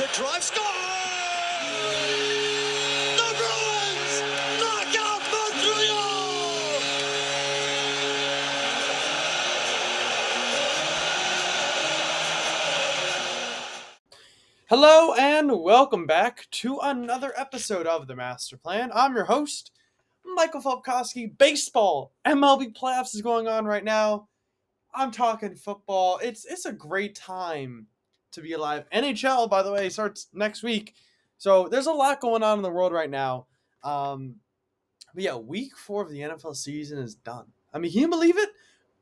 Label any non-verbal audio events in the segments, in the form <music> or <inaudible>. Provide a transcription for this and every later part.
The drive score. The Bruins knock out Montreal. Hello and welcome back to another episode of the Master Plan. I'm your host, Michael Felpkowski. Baseball, MLB playoffs is going on right now. I'm talking football. It's it's a great time to be alive. NHL, by the way, starts next week. So there's a lot going on in the world right now. Um, but yeah, week four of the NFL season is done. I mean, can you believe it?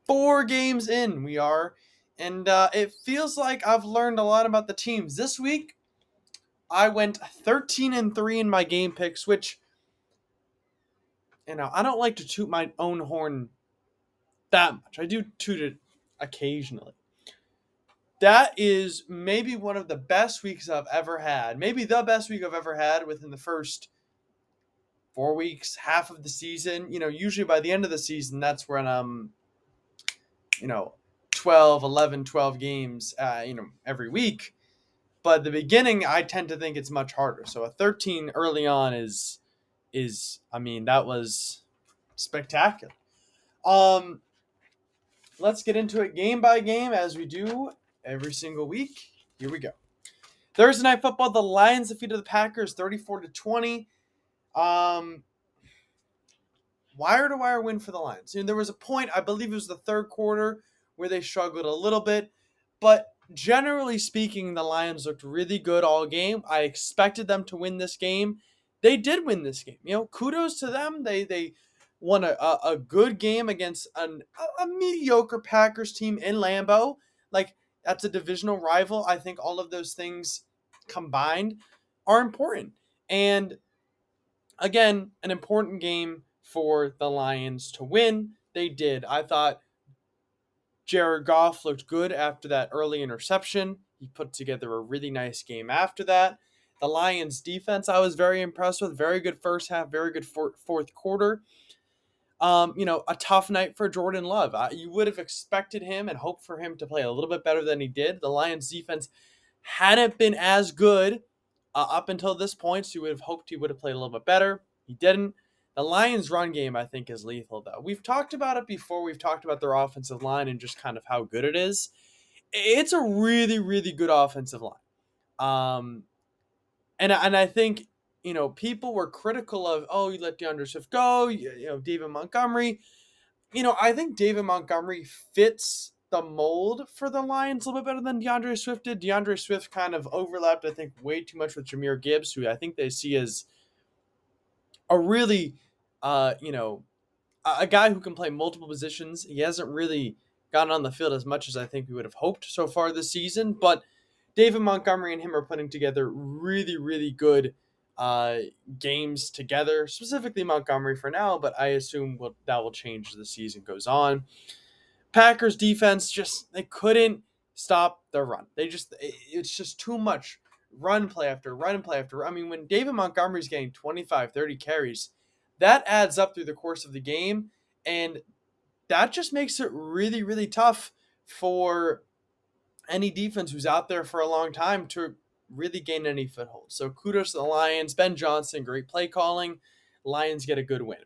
Four games in, we are and uh, it feels like I've learned a lot about the teams. This week, I went 13 and 3 in my game picks, which, you know, I don't like to toot my own horn that much. I do toot it occasionally. That is maybe one of the best weeks I've ever had. Maybe the best week I've ever had within the first four weeks, half of the season. You know, usually by the end of the season, that's when I'm, you know, 12 11 12 games uh, you know every week but the beginning i tend to think it's much harder so a 13 early on is is i mean that was spectacular um let's get into it game by game as we do every single week here we go thursday night football the lions defeated the packers 34 to 20 um wire to wire win for the lions And there was a point i believe it was the third quarter where they struggled a little bit. But generally speaking, the Lions looked really good all game. I expected them to win this game. They did win this game. You know, kudos to them. They they won a, a, good game against an, a, a mediocre Packers team in Lambeau. Like that's a divisional rival. I think all of those things combined are important. And again, an important game for the Lions to win. They did. I thought Jared Goff looked good after that early interception. He put together a really nice game after that. The Lions defense, I was very impressed with. Very good first half, very good for, fourth quarter. Um, you know, a tough night for Jordan Love. Uh, you would have expected him and hoped for him to play a little bit better than he did. The Lions defense hadn't been as good uh, up until this point, so you would have hoped he would have played a little bit better. He didn't. The Lions' run game, I think, is lethal, though. We've talked about it before. We've talked about their offensive line and just kind of how good it is. It's a really, really good offensive line. Um, and, and I think, you know, people were critical of, oh, you let DeAndre Swift go, you, you know, David Montgomery. You know, I think David Montgomery fits the mold for the Lions a little bit better than DeAndre Swift did. DeAndre Swift kind of overlapped, I think, way too much with Jahmyr Gibbs, who I think they see as a really uh, you know, a, a guy who can play multiple positions. He hasn't really gotten on the field as much as I think we would have hoped so far this season, but David Montgomery and him are putting together really, really good uh, games together. Specifically Montgomery for now, but I assume will, that will change as the season goes on. Packers defense just they couldn't stop the run. They just it's just too much run play after run play after. I mean, when David Montgomery's getting 25, 30 carries, that adds up through the course of the game and that just makes it really really tough for any defense who's out there for a long time to really gain any foothold. So kudos to the Lions, Ben Johnson, great play calling. Lions get a good win.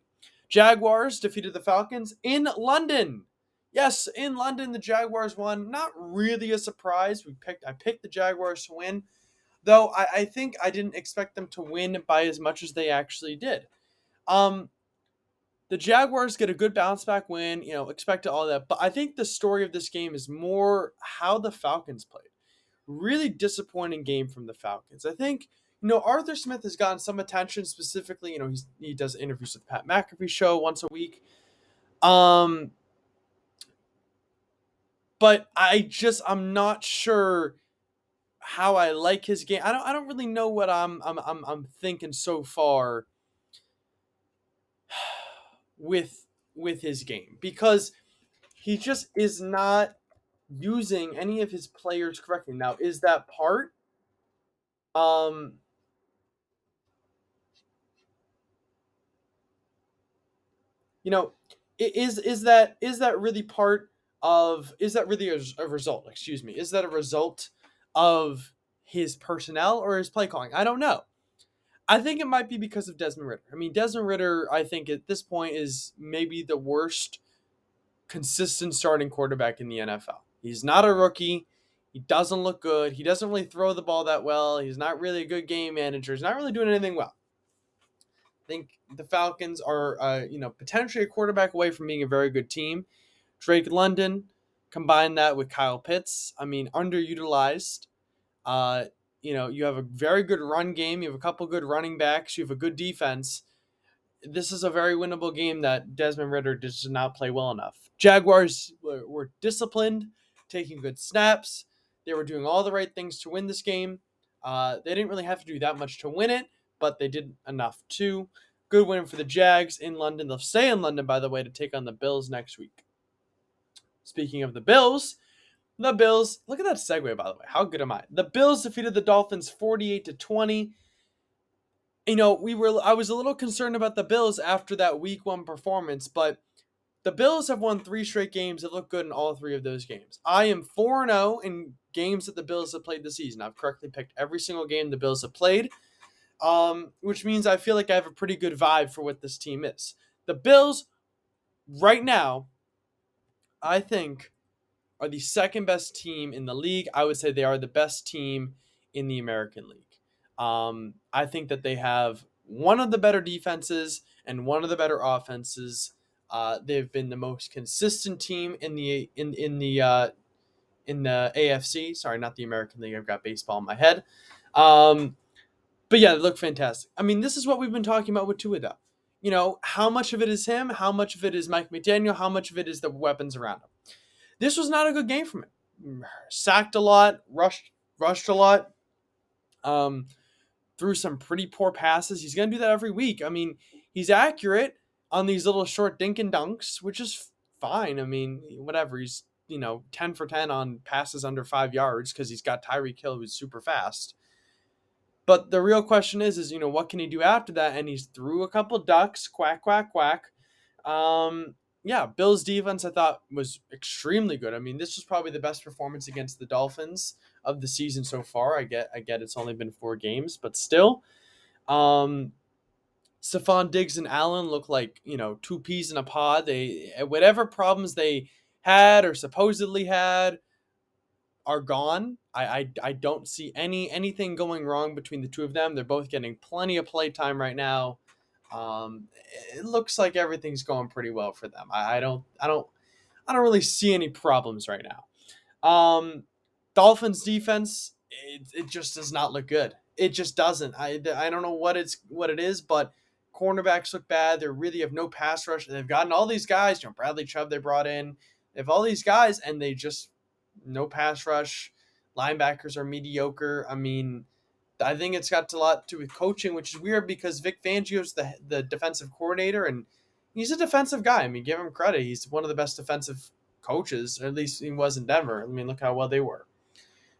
Jaguars defeated the Falcons in London. Yes, in London the Jaguars won. Not really a surprise. We picked I picked the Jaguars to win, though I, I think I didn't expect them to win by as much as they actually did. Um, the Jaguars get a good bounce back win, you know, expected all that. But I think the story of this game is more how the Falcons played. Really disappointing game from the Falcons. I think, you know, Arthur Smith has gotten some attention specifically. You know, he's, he does interviews with Pat McAfee show once a week. Um, but I just I'm not sure how I like his game. I don't I don't really know what I'm I'm I'm, I'm thinking so far <sighs> with with his game because he just is not using any of his players correctly. Now, is that part um you know is is that is that really part of is that really a, a, result excuse me is that a result of his personnel or his play calling i don't know i think it might be because of desmond Ridder. i mean desmond Ridder, i think at this point is maybe the worst consistent starting quarterback in the nfl he's not a rookie he doesn't look good he doesn't really throw the ball that well he's not really a good game manager he's not really doing anything well I think the Falcons are, uh, you know, potentially a quarterback away from being a very good team. Drake London, combine that with Kyle Pitts. I mean, underutilized. Uh, you know, you have a very good run game. You have a couple good running backs. You have a good defense. This is a very winnable game that Desmond Ridder does not play well enough. Jaguars were disciplined, taking good snaps. They were doing all the right things to win this game. Uh, they didn't really have to do that much to win it but they did enough too. Good win for the Jags in London. They'll stay in London, by the way, to take on the Bills next week. Speaking of the Bills, the Bills, look at that segue, by the way. How good am I? The Bills defeated the Dolphins 48 to 20. You know, we were I was a little concerned about the Bills after that week one performance, but the Bills have won three straight games that look good in all three of those games. I am 4 0 in games that the Bills have played this season. I've correctly picked every single game the Bills have played um, which means I feel like I have a pretty good vibe for what this team is. The Bills, right now, I think, are the second best team in the league. I would say they are the best team in the American League. Um, I think that they have one of the better defenses and one of the better offenses. Uh, they've been the most consistent team in the in in the uh, in the AFC. Sorry, not the American League. I've got baseball in my head. Um, but yeah, they look fantastic. I mean, this is what we've been talking about with Tua. Though. You know, how much of it is him? How much of it is Mike McDaniel? How much of it is the weapons around him? This was not a good game for him. Sacked a lot, rushed, rushed a lot, um, threw some pretty poor passes. He's gonna do that every week. I mean, he's accurate on these little short dink and dunks, which is fine. I mean, whatever. He's you know ten for ten on passes under five yards because he's got Tyreek Hill who's super fast. But the real question is, is you know, what can he do after that? And he's threw a couple ducks, quack, quack, quack. Um, yeah, Bill's defense I thought was extremely good. I mean, this was probably the best performance against the Dolphins of the season so far. I get, I get, it's only been four games, but still, um, Stefon Diggs and Allen look like you know two peas in a pod. They whatever problems they had or supposedly had are gone. I, I I don't see any anything going wrong between the two of them. They're both getting plenty of play time right now. Um, it looks like everything's going pretty well for them. I, I don't I don't I don't really see any problems right now. Um, Dolphins defense it, it just does not look good. It just doesn't. I I don't know what it's what it is, but cornerbacks look bad. They really have no pass rush. They've gotten all these guys. You know, Bradley Chubb they brought in. They have all these guys, and they just no pass rush. Linebackers are mediocre. I mean, I think it's got a lot to do with coaching, which is weird because Vic Fangio's the the defensive coordinator and he's a defensive guy. I mean, give him credit. He's one of the best defensive coaches, at least he was in Denver. I mean, look how well they were.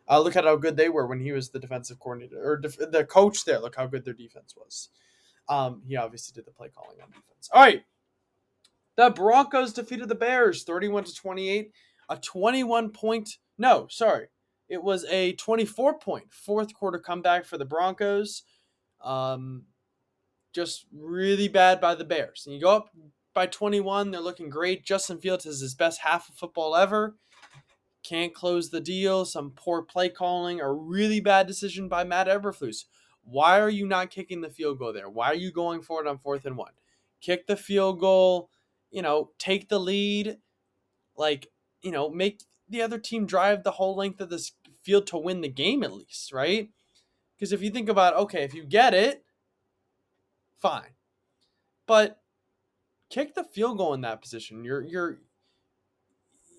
Uh, look at how good they were when he was the defensive coordinator or def- the coach there. Look how good their defense was. Um, he obviously did the play calling on defense. All right. The Broncos defeated the Bears 31 to 28 a 21 point, no, sorry, it was a 24 point fourth quarter comeback for the Broncos. Um, just really bad by the Bears. And you go up by 21, they're looking great. Justin Fields has his best half of football ever. Can't close the deal. Some poor play calling, a really bad decision by Matt Eberflus. Why are you not kicking the field goal there? Why are you going for it on fourth and one? Kick the field goal, you know, take the lead. Like, you know, make the other team drive the whole length of this field to win the game at least, right? Because if you think about, okay, if you get it, fine. But kick the field goal in that position. You're you're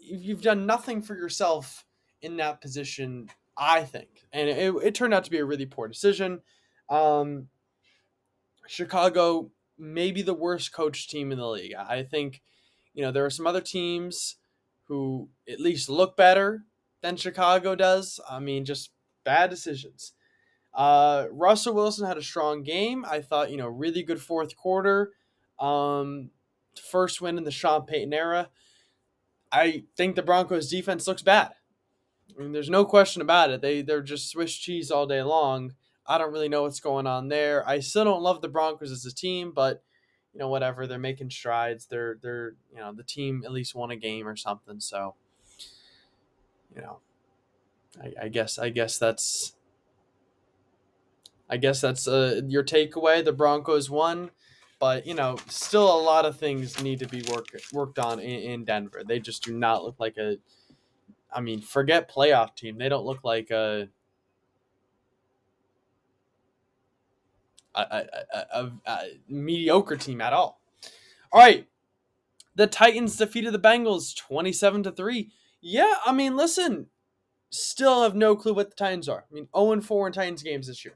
you've done nothing for yourself in that position, I think. And it, it turned out to be a really poor decision. Um, Chicago, maybe the worst coach team in the league. I think, you know, there are some other teams who at least look better than Chicago does. I mean, just bad decisions. Uh, Russell Wilson had a strong game. I thought, you know, really good fourth quarter. Um, first win in the Sean Payton era. I think the Broncos defense looks bad. I mean, there's no question about it. They they're just Swiss cheese all day long. I don't really know what's going on there. I still don't love the Broncos as a team, but you know, whatever. They're making strides. They're they're you know the team at least won a game or something. So you know, I, I guess I guess that's I guess that's uh, your takeaway. The Broncos won, but you know, still a lot of things need to be worked worked on in, in Denver. They just do not look like a. I mean, forget playoff team. They don't look like a a, a, a, a, mediocre team at all. All right. The Titans defeated the Bengals 27 to 3. Yeah, I mean, listen, still have no clue what the Titans are. I mean, 0 and 4 in Titans games this year.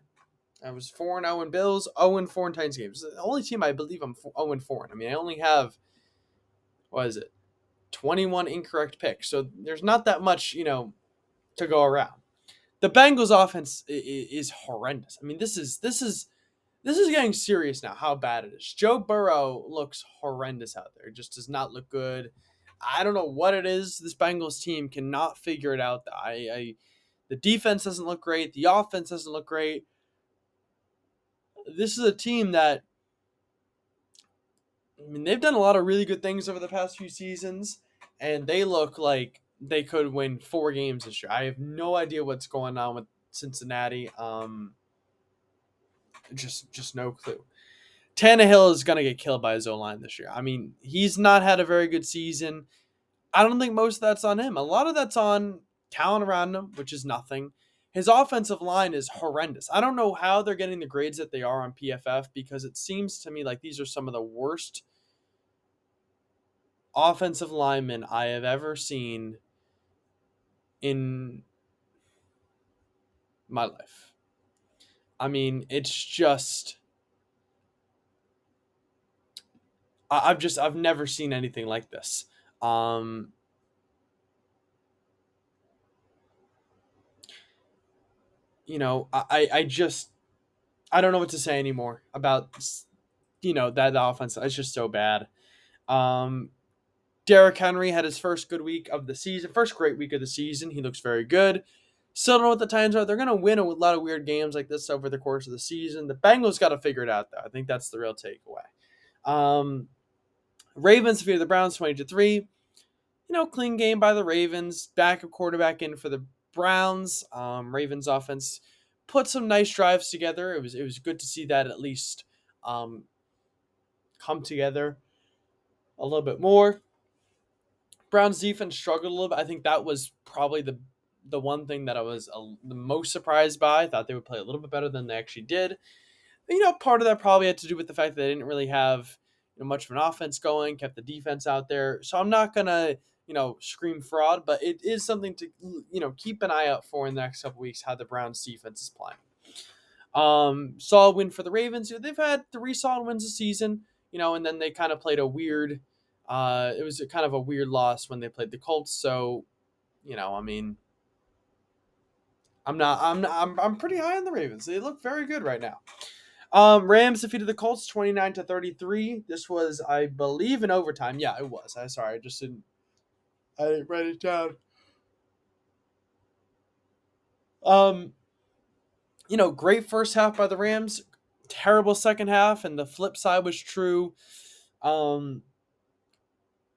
I was 4 and 0 in Bills, 0 and 4 in Titans games. The only team I believe I'm 0 and 4 in. I mean, I only have, what is it, 21 incorrect picks. So there's not that much, you know, to go around. The Bengals offense is horrendous. I mean, this is this is this is getting serious now. How bad it is. Joe Burrow looks horrendous out there. Just does not look good. I don't know what it is. This Bengals team cannot figure it out. I, I the defense doesn't look great. The offense doesn't look great. This is a team that I mean they've done a lot of really good things over the past few seasons, and they look like they could win four games this year. I have no idea what's going on with Cincinnati. Um, just just no clue. Tannehill is gonna get killed by his O line this year. I mean, he's not had a very good season. I don't think most of that's on him. A lot of that's on talent around him, which is nothing. His offensive line is horrendous. I don't know how they're getting the grades that they are on PFF because it seems to me like these are some of the worst offensive linemen I have ever seen in my life. I mean, it's just I, have just I've never seen anything like this. Um, you know, I I just I don't know what to say anymore about you know that offense. It's just so bad. Um, Derrick Henry had his first good week of the season, first great week of the season. He looks very good. Still don't know what the Titans are. They're going to win a lot of weird games like this over the course of the season. The Bengals got to figure it out, though. I think that's the real takeaway. Um, Ravens defeated the Browns 20 to 3. You know, clean game by the Ravens. Back Backup quarterback in for the Browns. Um, Ravens offense put some nice drives together. It was it was good to see that at least um, come together a little bit more. Browns defense struggled a little bit. I think that was probably the the one thing that I was uh, the most surprised by. I thought they would play a little bit better than they actually did. you know, part of that probably had to do with the fact that they didn't really have you know, much of an offense going, kept the defense out there. So I'm not gonna you know scream fraud, but it is something to you know keep an eye out for in the next couple weeks how the Browns defense is playing. Um, solid win for the Ravens. They've had three solid wins this season, you know, and then they kind of played a weird. Uh, it was kind of a weird loss when they played the Colts. So, you know, I mean, I'm not. I'm. Not, I'm. I'm pretty high on the Ravens. They look very good right now. Um, Rams defeated the Colts 29 to 33. This was, I believe, in overtime. Yeah, it was. I sorry, I just didn't. I didn't write it down. Um, you know, great first half by the Rams. Terrible second half, and the flip side was true. Um,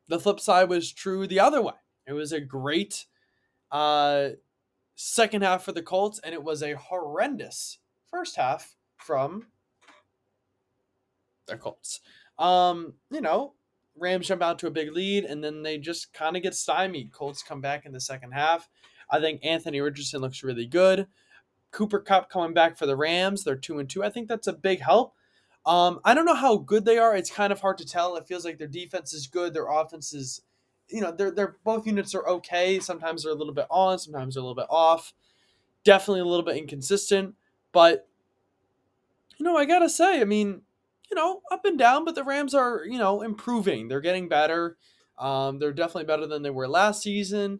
the flip side was true the other way. It was a great uh second half for the Colts, and it was a horrendous first half from the Colts. Um, you know, Rams jump out to a big lead, and then they just kind of get stymied. Colts come back in the second half. I think Anthony Richardson looks really good. Cooper Kupp coming back for the Rams. They're two and two. I think that's a big help. Um, I don't know how good they are. It's kind of hard to tell. It feels like their defense is good. Their offense is, you know, they're they're both units are okay. Sometimes they're a little bit on, sometimes they're a little bit off. Definitely a little bit inconsistent, but you know, I gotta say, I mean, you know, up and down, but the Rams are, you know, improving. They're getting better. Um, they're definitely better than they were last season.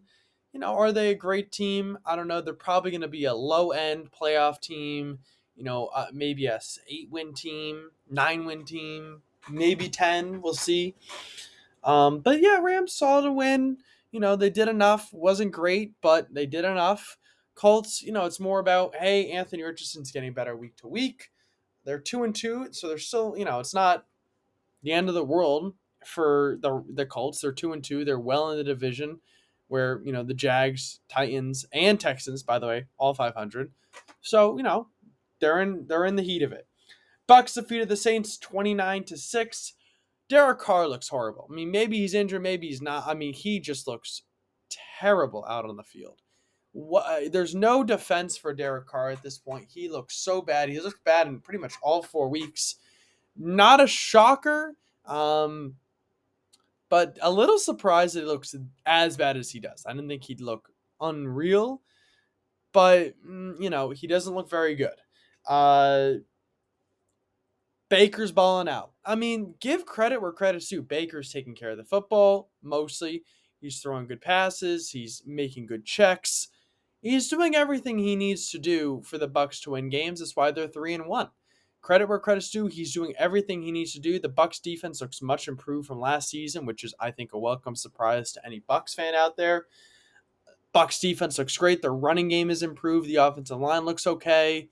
You know, are they a great team? I don't know. They're probably going to be a low end playoff team. You know, uh, maybe a eight win team, nine win team, maybe ten. We'll see. Um, but yeah, Rams saw to win. You know, they did enough. wasn't great, but they did enough. Colts, you know, it's more about hey, Anthony Richardson's getting better week to week. They're two and two, so they're still, you know, it's not the end of the world for the the Colts. They're two and two. They're well in the division, where you know the Jags, Titans, and Texans, by the way, all five hundred. So you know they're in they're in the heat of it. Bucks defeated the Saints twenty nine to six. Derek Carr looks horrible. I mean, maybe he's injured, maybe he's not. I mean, he just looks terrible out on the field. What, uh, there's no defense for Derek Carr at this point. He looks so bad. He looks bad in pretty much all four weeks. Not a shocker, um, but a little surprised it looks as bad as he does. I didn't think he'd look unreal, but mm, you know he doesn't look very good. Uh, Baker's balling out. I mean, give credit where credit's due. Baker's taking care of the football mostly. He's throwing good passes. He's making good checks. He's doing everything he needs to do for the Bucks to win games. That's why they're three and one. Credit where credit's due. He's doing everything he needs to do. The Bucks defense looks much improved from last season, which is, I think, a welcome surprise to any Bucks fan out there. Bucks defense looks great. Their running game is improved. The offensive line looks okay.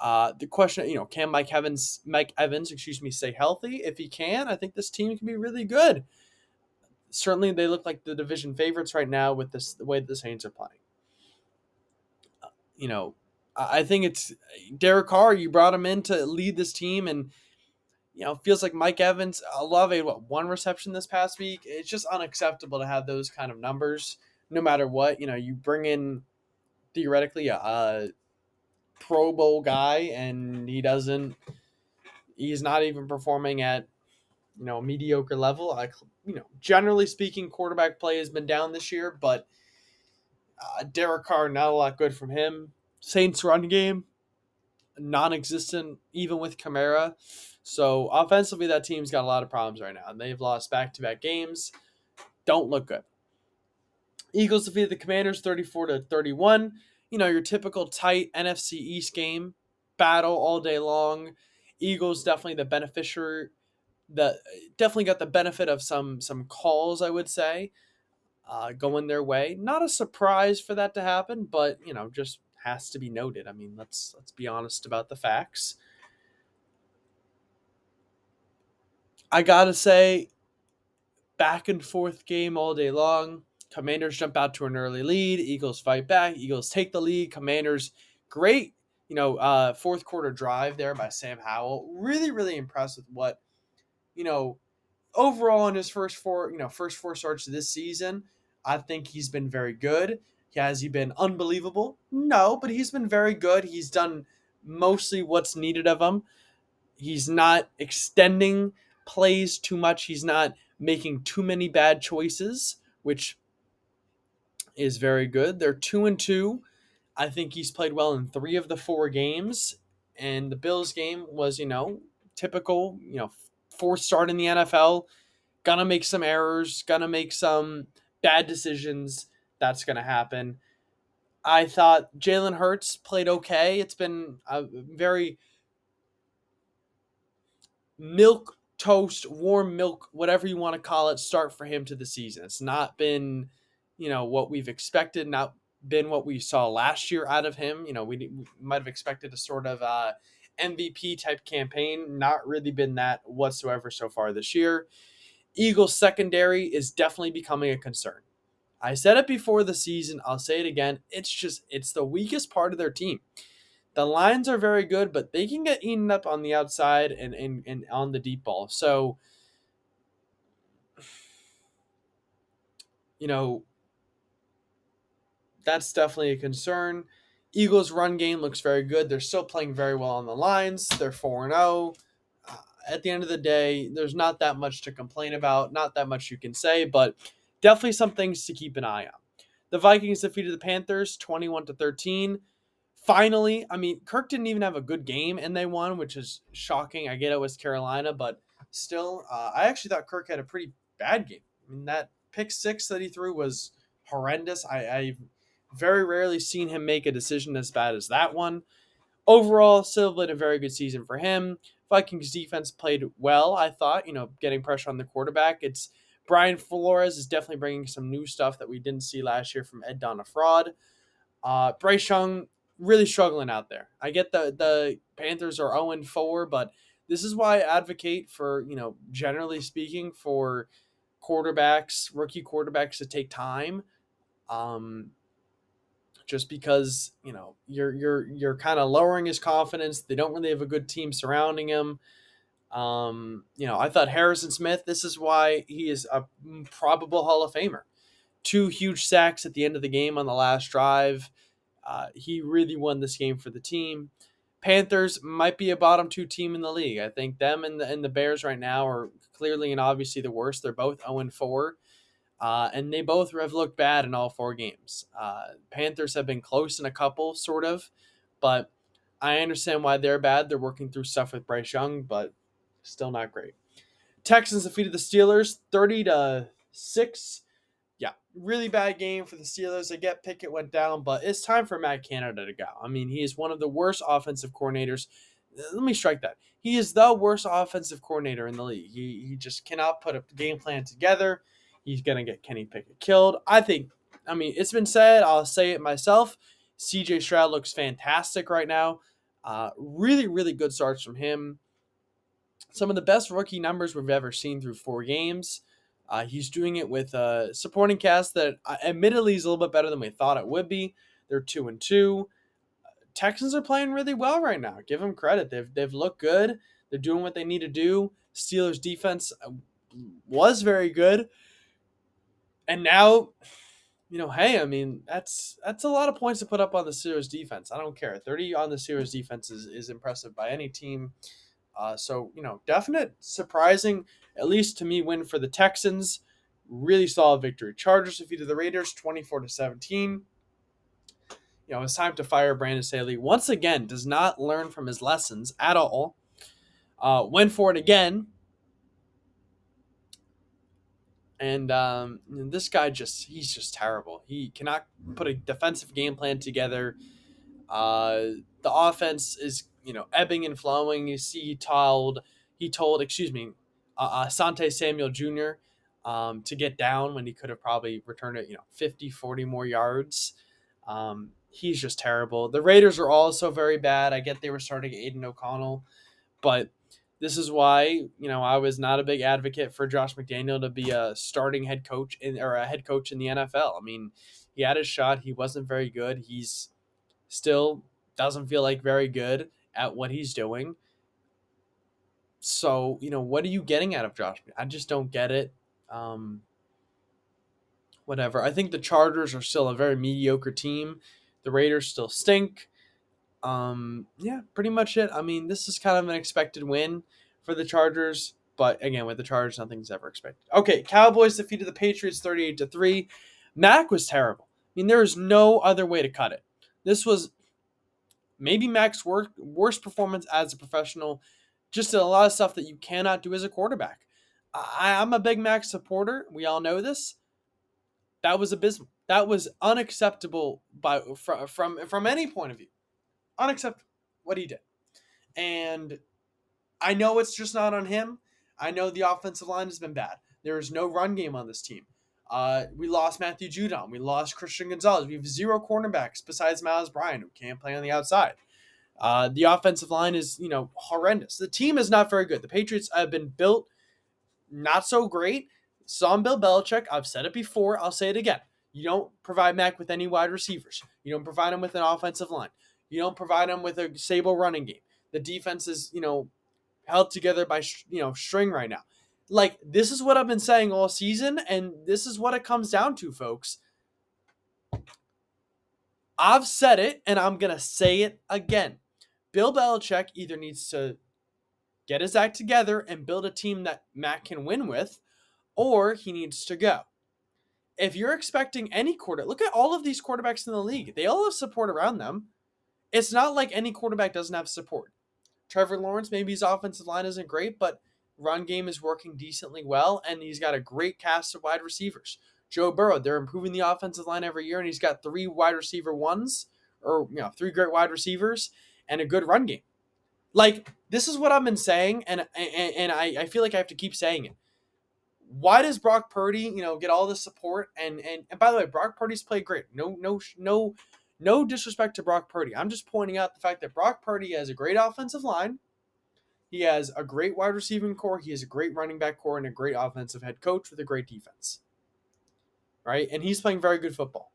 Uh, the question, you know, can Mike Evans, Mike Evans, excuse me, stay healthy? If he can, I think this team can be really good. Certainly, they look like the division favorites right now with this the way the Saints are playing you know, I think it's Derek Carr. You brought him in to lead this team, and you know, feels like Mike Evans. Olave what one reception this past week. It's just unacceptable to have those kind of numbers, no matter what. You know, you bring in theoretically a, a Pro Bowl guy, and he doesn't. He's not even performing at you know mediocre level. I you know, generally speaking, quarterback play has been down this year, but uh, Derek Carr, not a lot good from him. Saints run game, non existent, even with Kamara. So offensively, that team's got a lot of problems right now. And they've lost back to back games. Don't look good. Eagles defeated the Commanders 34 to 31. You know, your typical tight NFC East game, battle all day long. Eagles definitely the beneficiary the definitely got the benefit of some some calls, I would say uh, going their way. Not a surprise for that to happen, but you know, just has to be noted. I mean, let's let's be honest about the facts. I gotta say, back and forth game all day long. Commanders jump out to an early lead. Eagles fight back. Eagles take the lead. Commanders, great, you know, uh, fourth quarter drive there by Sam Howell. Really, really impressed with what, you know, overall in his first four, you know, first four starts this season I think he's been very good. Has he been unbelievable? No, but he's been very good. He's done mostly what's needed of him. He's not extending plays too much. He's not making too many bad choices, which is very good. They're two and two. I think he's played well in three of the four games. And the Bills game was, you know, typical, you know, fourth start in the NFL. Gonna make some errors, gonna make some bad decisions. That's going to happen. I thought Jalen Hurts played okay. It's been a very milk toast, warm milk, whatever you want to call it, start for him to the season. It's not been, you know, what we've expected, not been what we saw last year out of him. You know, we, we might have expected a sort of uh, MVP type campaign. Not really been that whatsoever so far this year. Eagles secondary is definitely becoming a concern. I said it before the season, I'll say it again. It's just it's the weakest part of their team. The lines are very good, but they can get eaten up on the outside and, and, and on the deep ball. So you know, that's definitely a concern. Eagles' run game looks very good. They're still playing very well on the lines. They're 4 0. At the end of the day, there's not that much to complain about, not that much you can say, but definitely some things to keep an eye on. The Vikings defeated the Panthers 21 to 13. Finally, I mean, Kirk didn't even have a good game and they won, which is shocking. I get it was Carolina, but still, uh, I actually thought Kirk had a pretty bad game. I mean, that pick six that he threw was horrendous. I, I've very rarely seen him make a decision as bad as that one. Overall, still been a very good season for him. Vikings defense played well, I thought, you know, getting pressure on the quarterback. It's Brian Flores is definitely bringing some new stuff that we didn't see last year from Ed Donna Fraud. Uh, Bryce Young really struggling out there. I get the the Panthers are 0 4, but this is why I advocate for, you know, generally speaking, for quarterbacks, rookie quarterbacks to take time. Um, just because, you know, you're you're you're kind of lowering his confidence. They don't really have a good team surrounding him. Um, you know, I thought Harrison Smith, this is why he is a probable Hall of Famer. Two huge sacks at the end of the game on the last drive. Uh, he really won this game for the team. Panthers might be a bottom two team in the league. I think them and the, and the Bears right now are clearly and obviously the worst. They're both 0 and 4. Uh, and they both have looked bad in all four games. Uh, Panthers have been close in a couple, sort of, but I understand why they're bad. They're working through stuff with Bryce Young, but still not great. Texans defeated the Steelers 30 to 6. Yeah, really bad game for the Steelers. I get Pickett went down, but it's time for Matt Canada to go. I mean, he is one of the worst offensive coordinators. Let me strike that. He is the worst offensive coordinator in the league. He, he just cannot put a game plan together. He's going to get Kenny Pickett killed. I think, I mean, it's been said, I'll say it myself. CJ Stroud looks fantastic right now. Uh, really, really good starts from him. Some of the best rookie numbers we've ever seen through four games. Uh, he's doing it with a supporting cast that, uh, admittedly, is a little bit better than we thought it would be. They're two and two. Texans are playing really well right now. Give them credit. They've they've looked good. They're doing what they need to do. Steelers defense uh, was very good and now, you know, hey, I mean, that's that's a lot of points to put up on the Steelers defense. I don't care. 30 on the Steelers defense is, is impressive by any team. Uh, so, you know, definite surprising, at least to me, win for the Texans. Really solid victory. Chargers defeated the Raiders 24 to 17. You know, it's time to fire Brandon Staley. Once again, does not learn from his lessons at all. Uh, went for it again and um, this guy just he's just terrible. He cannot put a defensive game plan together. Uh, the offense is you know ebbing and flowing. You see, he told he told excuse me, uh, uh, Sante Samuel Jr. Um, to get down when he could have probably returned it you know 50, 40 more yards. Um, he's just terrible. The Raiders are also very bad. I get they were starting Aidan O'Connell, but this is why you know I was not a big advocate for Josh McDaniel to be a starting head coach in or a head coach in the NFL. I mean, he had his shot. He wasn't very good. He's still doesn't feel like very good at what he's doing. So you know what are you getting out of Josh? I just don't get it. Um, whatever. I think the Chargers are still a very mediocre team. The Raiders still stink. Um, yeah, pretty much it. I mean, this is kind of an expected win for the Chargers, but again, with the Chargers, nothing's ever expected. Okay, Cowboys defeated the Patriots 38 to 3. Mac was terrible. I mean, there is no other way to cut it. This was maybe Mac's worst, worst performance as a professional. Just a lot of stuff that you cannot do as a quarterback. I, I'm a big Mac supporter. We all know this. That was abysmal. That was unacceptable by from from from any point of view unacceptable what he did. And I know it's just not on him. I know the offensive line has been bad. There is no run game on this team. Uh, we lost Matthew Judon. We lost Christian Gonzalez. We have zero cornerbacks besides Miles Bryan, who can't play on the outside. Uh, the offensive line is, you know, horrendous. The team is not very good. The Patriots have been built not so great. Saw Bill Belichick. I've said it before. I'll say it again. You don't provide Mac with any wide receivers. You don't provide him with an offensive line. You don't provide them with a stable running game. The defense is, you know, held together by, you know, string right now. Like, this is what I've been saying all season, and this is what it comes down to, folks. I've said it and I'm going to say it again. Bill Belichick either needs to get his act together and build a team that Mac can win with, or he needs to go. If you're expecting any quarter, look at all of these quarterbacks in the league. They all have support around them. It's not like any quarterback doesn't have support. Trevor Lawrence, maybe his offensive line isn't great, but run game is working decently well, and he's got a great cast of wide receivers. Joe Burrow, they're improving the offensive line every year, and he's got three wide receiver ones, or you know, three great wide receivers, and a good run game. Like this is what I've been saying, and and, and I, I feel like I have to keep saying it. Why does Brock Purdy, you know, get all the support? And and and by the way, Brock Purdy's played great. No no no no disrespect to Brock Purdy. I'm just pointing out the fact that Brock Purdy has a great offensive line. He has a great wide receiving corps. He has a great running back corps and a great offensive head coach with a great defense. Right? And he's playing very good football.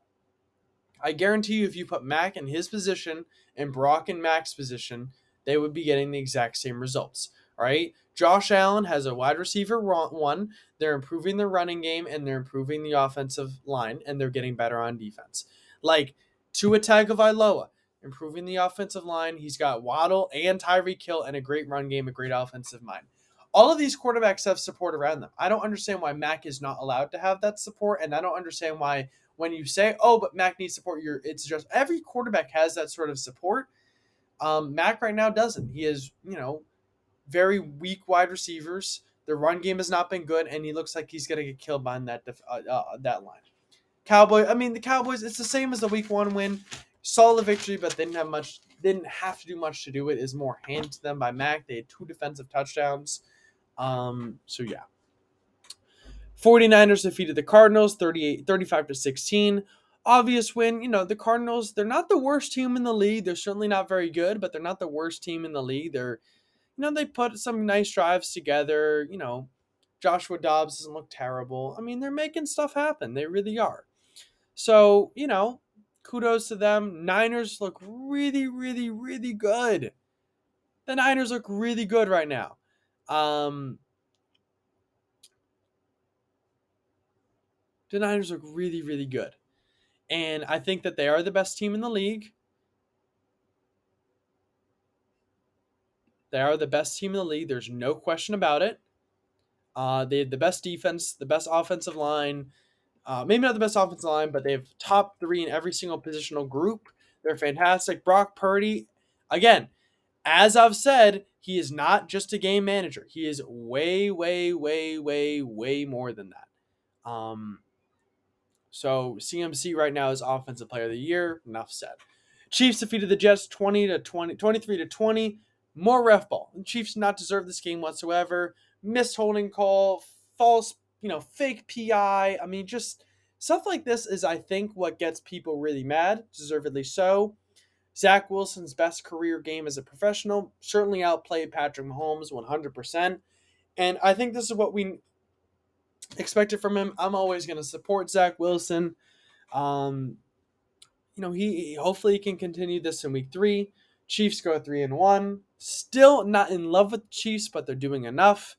I guarantee you, if you put Mac in his position and Brock in Mac's position, they would be getting the exact same results. Right. Josh Allen has a wide receiver one. They're improving their running game and they're improving the offensive line and they're getting better on defense. Like Tua Tagovailoa, improving the offensive line. He's got Waddle and Tyreek Hill and a great run game, a great offensive mind. All of these quarterbacks have support around them. I don't understand why Mac is not allowed to have that support, and I don't understand why when you say, "Oh, but Mac needs support," you're it's just every quarterback has that sort of support. Um, Mac right now doesn't. He is, you know, very weak wide receivers. The run game has not been good, and he looks like he's gonna get killed behind that def- uh, uh, that line. Cowboy. I mean, the Cowboys. It's the same as the Week One win. Solid victory, but they didn't have much. Didn't have to do much to do it. Is more hand to them by Mac. They had two defensive touchdowns. Um. So yeah. 49ers defeated the Cardinals 38 35 to 16. Obvious win. You know, the Cardinals, they're not the worst team in the league. They're certainly not very good, but they're not the worst team in the league. They're you know, they put some nice drives together, you know, Joshua Dobbs doesn't look terrible. I mean, they're making stuff happen. They really are. So, you know, kudos to them. Niners look really, really, really good. The Niners look really good right now. Um, the Niners look really, really good. And I think that they are the best team in the league. They are the best team in the league. There's no question about it. Uh, they have the best defense, the best offensive line. Uh, maybe not the best offensive line, but they have top three in every single positional group. They're fantastic. Brock Purdy, again, as I've said, he is not just a game manager. He is way, way, way, way, way more than that. Um, so CMC right now is offensive player of the year. Enough said. Chiefs defeated the Jets 20 to 20, 23 to 20. More ref ball. The Chiefs not deserve this game whatsoever. Missed holding call, false, you know, fake PI. I mean, just stuff like this is, I think, what gets people really mad, deservedly so. Zach Wilson's best career game as a professional certainly outplayed Patrick Mahomes 100%. And I think this is what we expected from him. I'm always going to support Zach Wilson. Um, you know, he hopefully he can continue this in week three. Chiefs go three and one. Still not in love with Chiefs, but they're doing enough.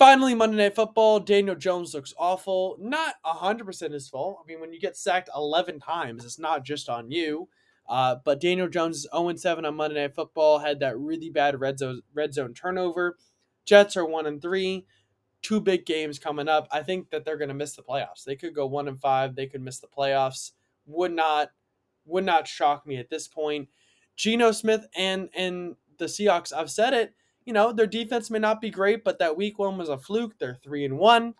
Finally, Monday Night Football. Daniel Jones looks awful. Not 100% his fault. I mean, when you get sacked 11 times, it's not just on you. Uh, but Daniel Jones is 0 7 on Monday Night Football. Had that really bad red zone, red zone turnover. Jets are 1 and 3. Two big games coming up. I think that they're going to miss the playoffs. They could go 1 and 5. They could miss the playoffs. Would not would not shock me at this point. Geno Smith and and the Seahawks, I've said it, you know, their defense may not be great, but that week one was a fluke. They're three and one.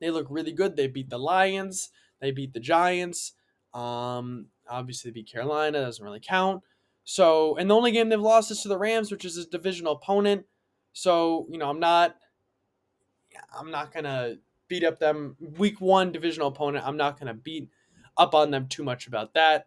They look really good. They beat the Lions. They beat the Giants. Um, obviously they beat Carolina. Doesn't really count. So, and the only game they've lost is to the Rams, which is a divisional opponent. So, you know, I'm not, I'm not gonna beat up them week one divisional opponent. I'm not gonna beat up on them too much about that.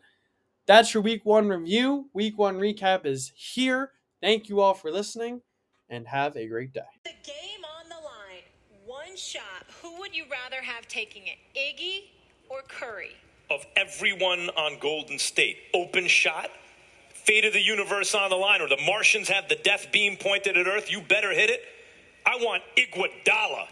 That's your week one review. Week one recap is here. Thank you all for listening and have a great day. The game on the line. One shot. Who would you rather have taking it? Iggy or Curry? Of everyone on Golden State, open shot, fate of the universe on the line, or the Martians have the death beam pointed at Earth, you better hit it. I want Iguodala.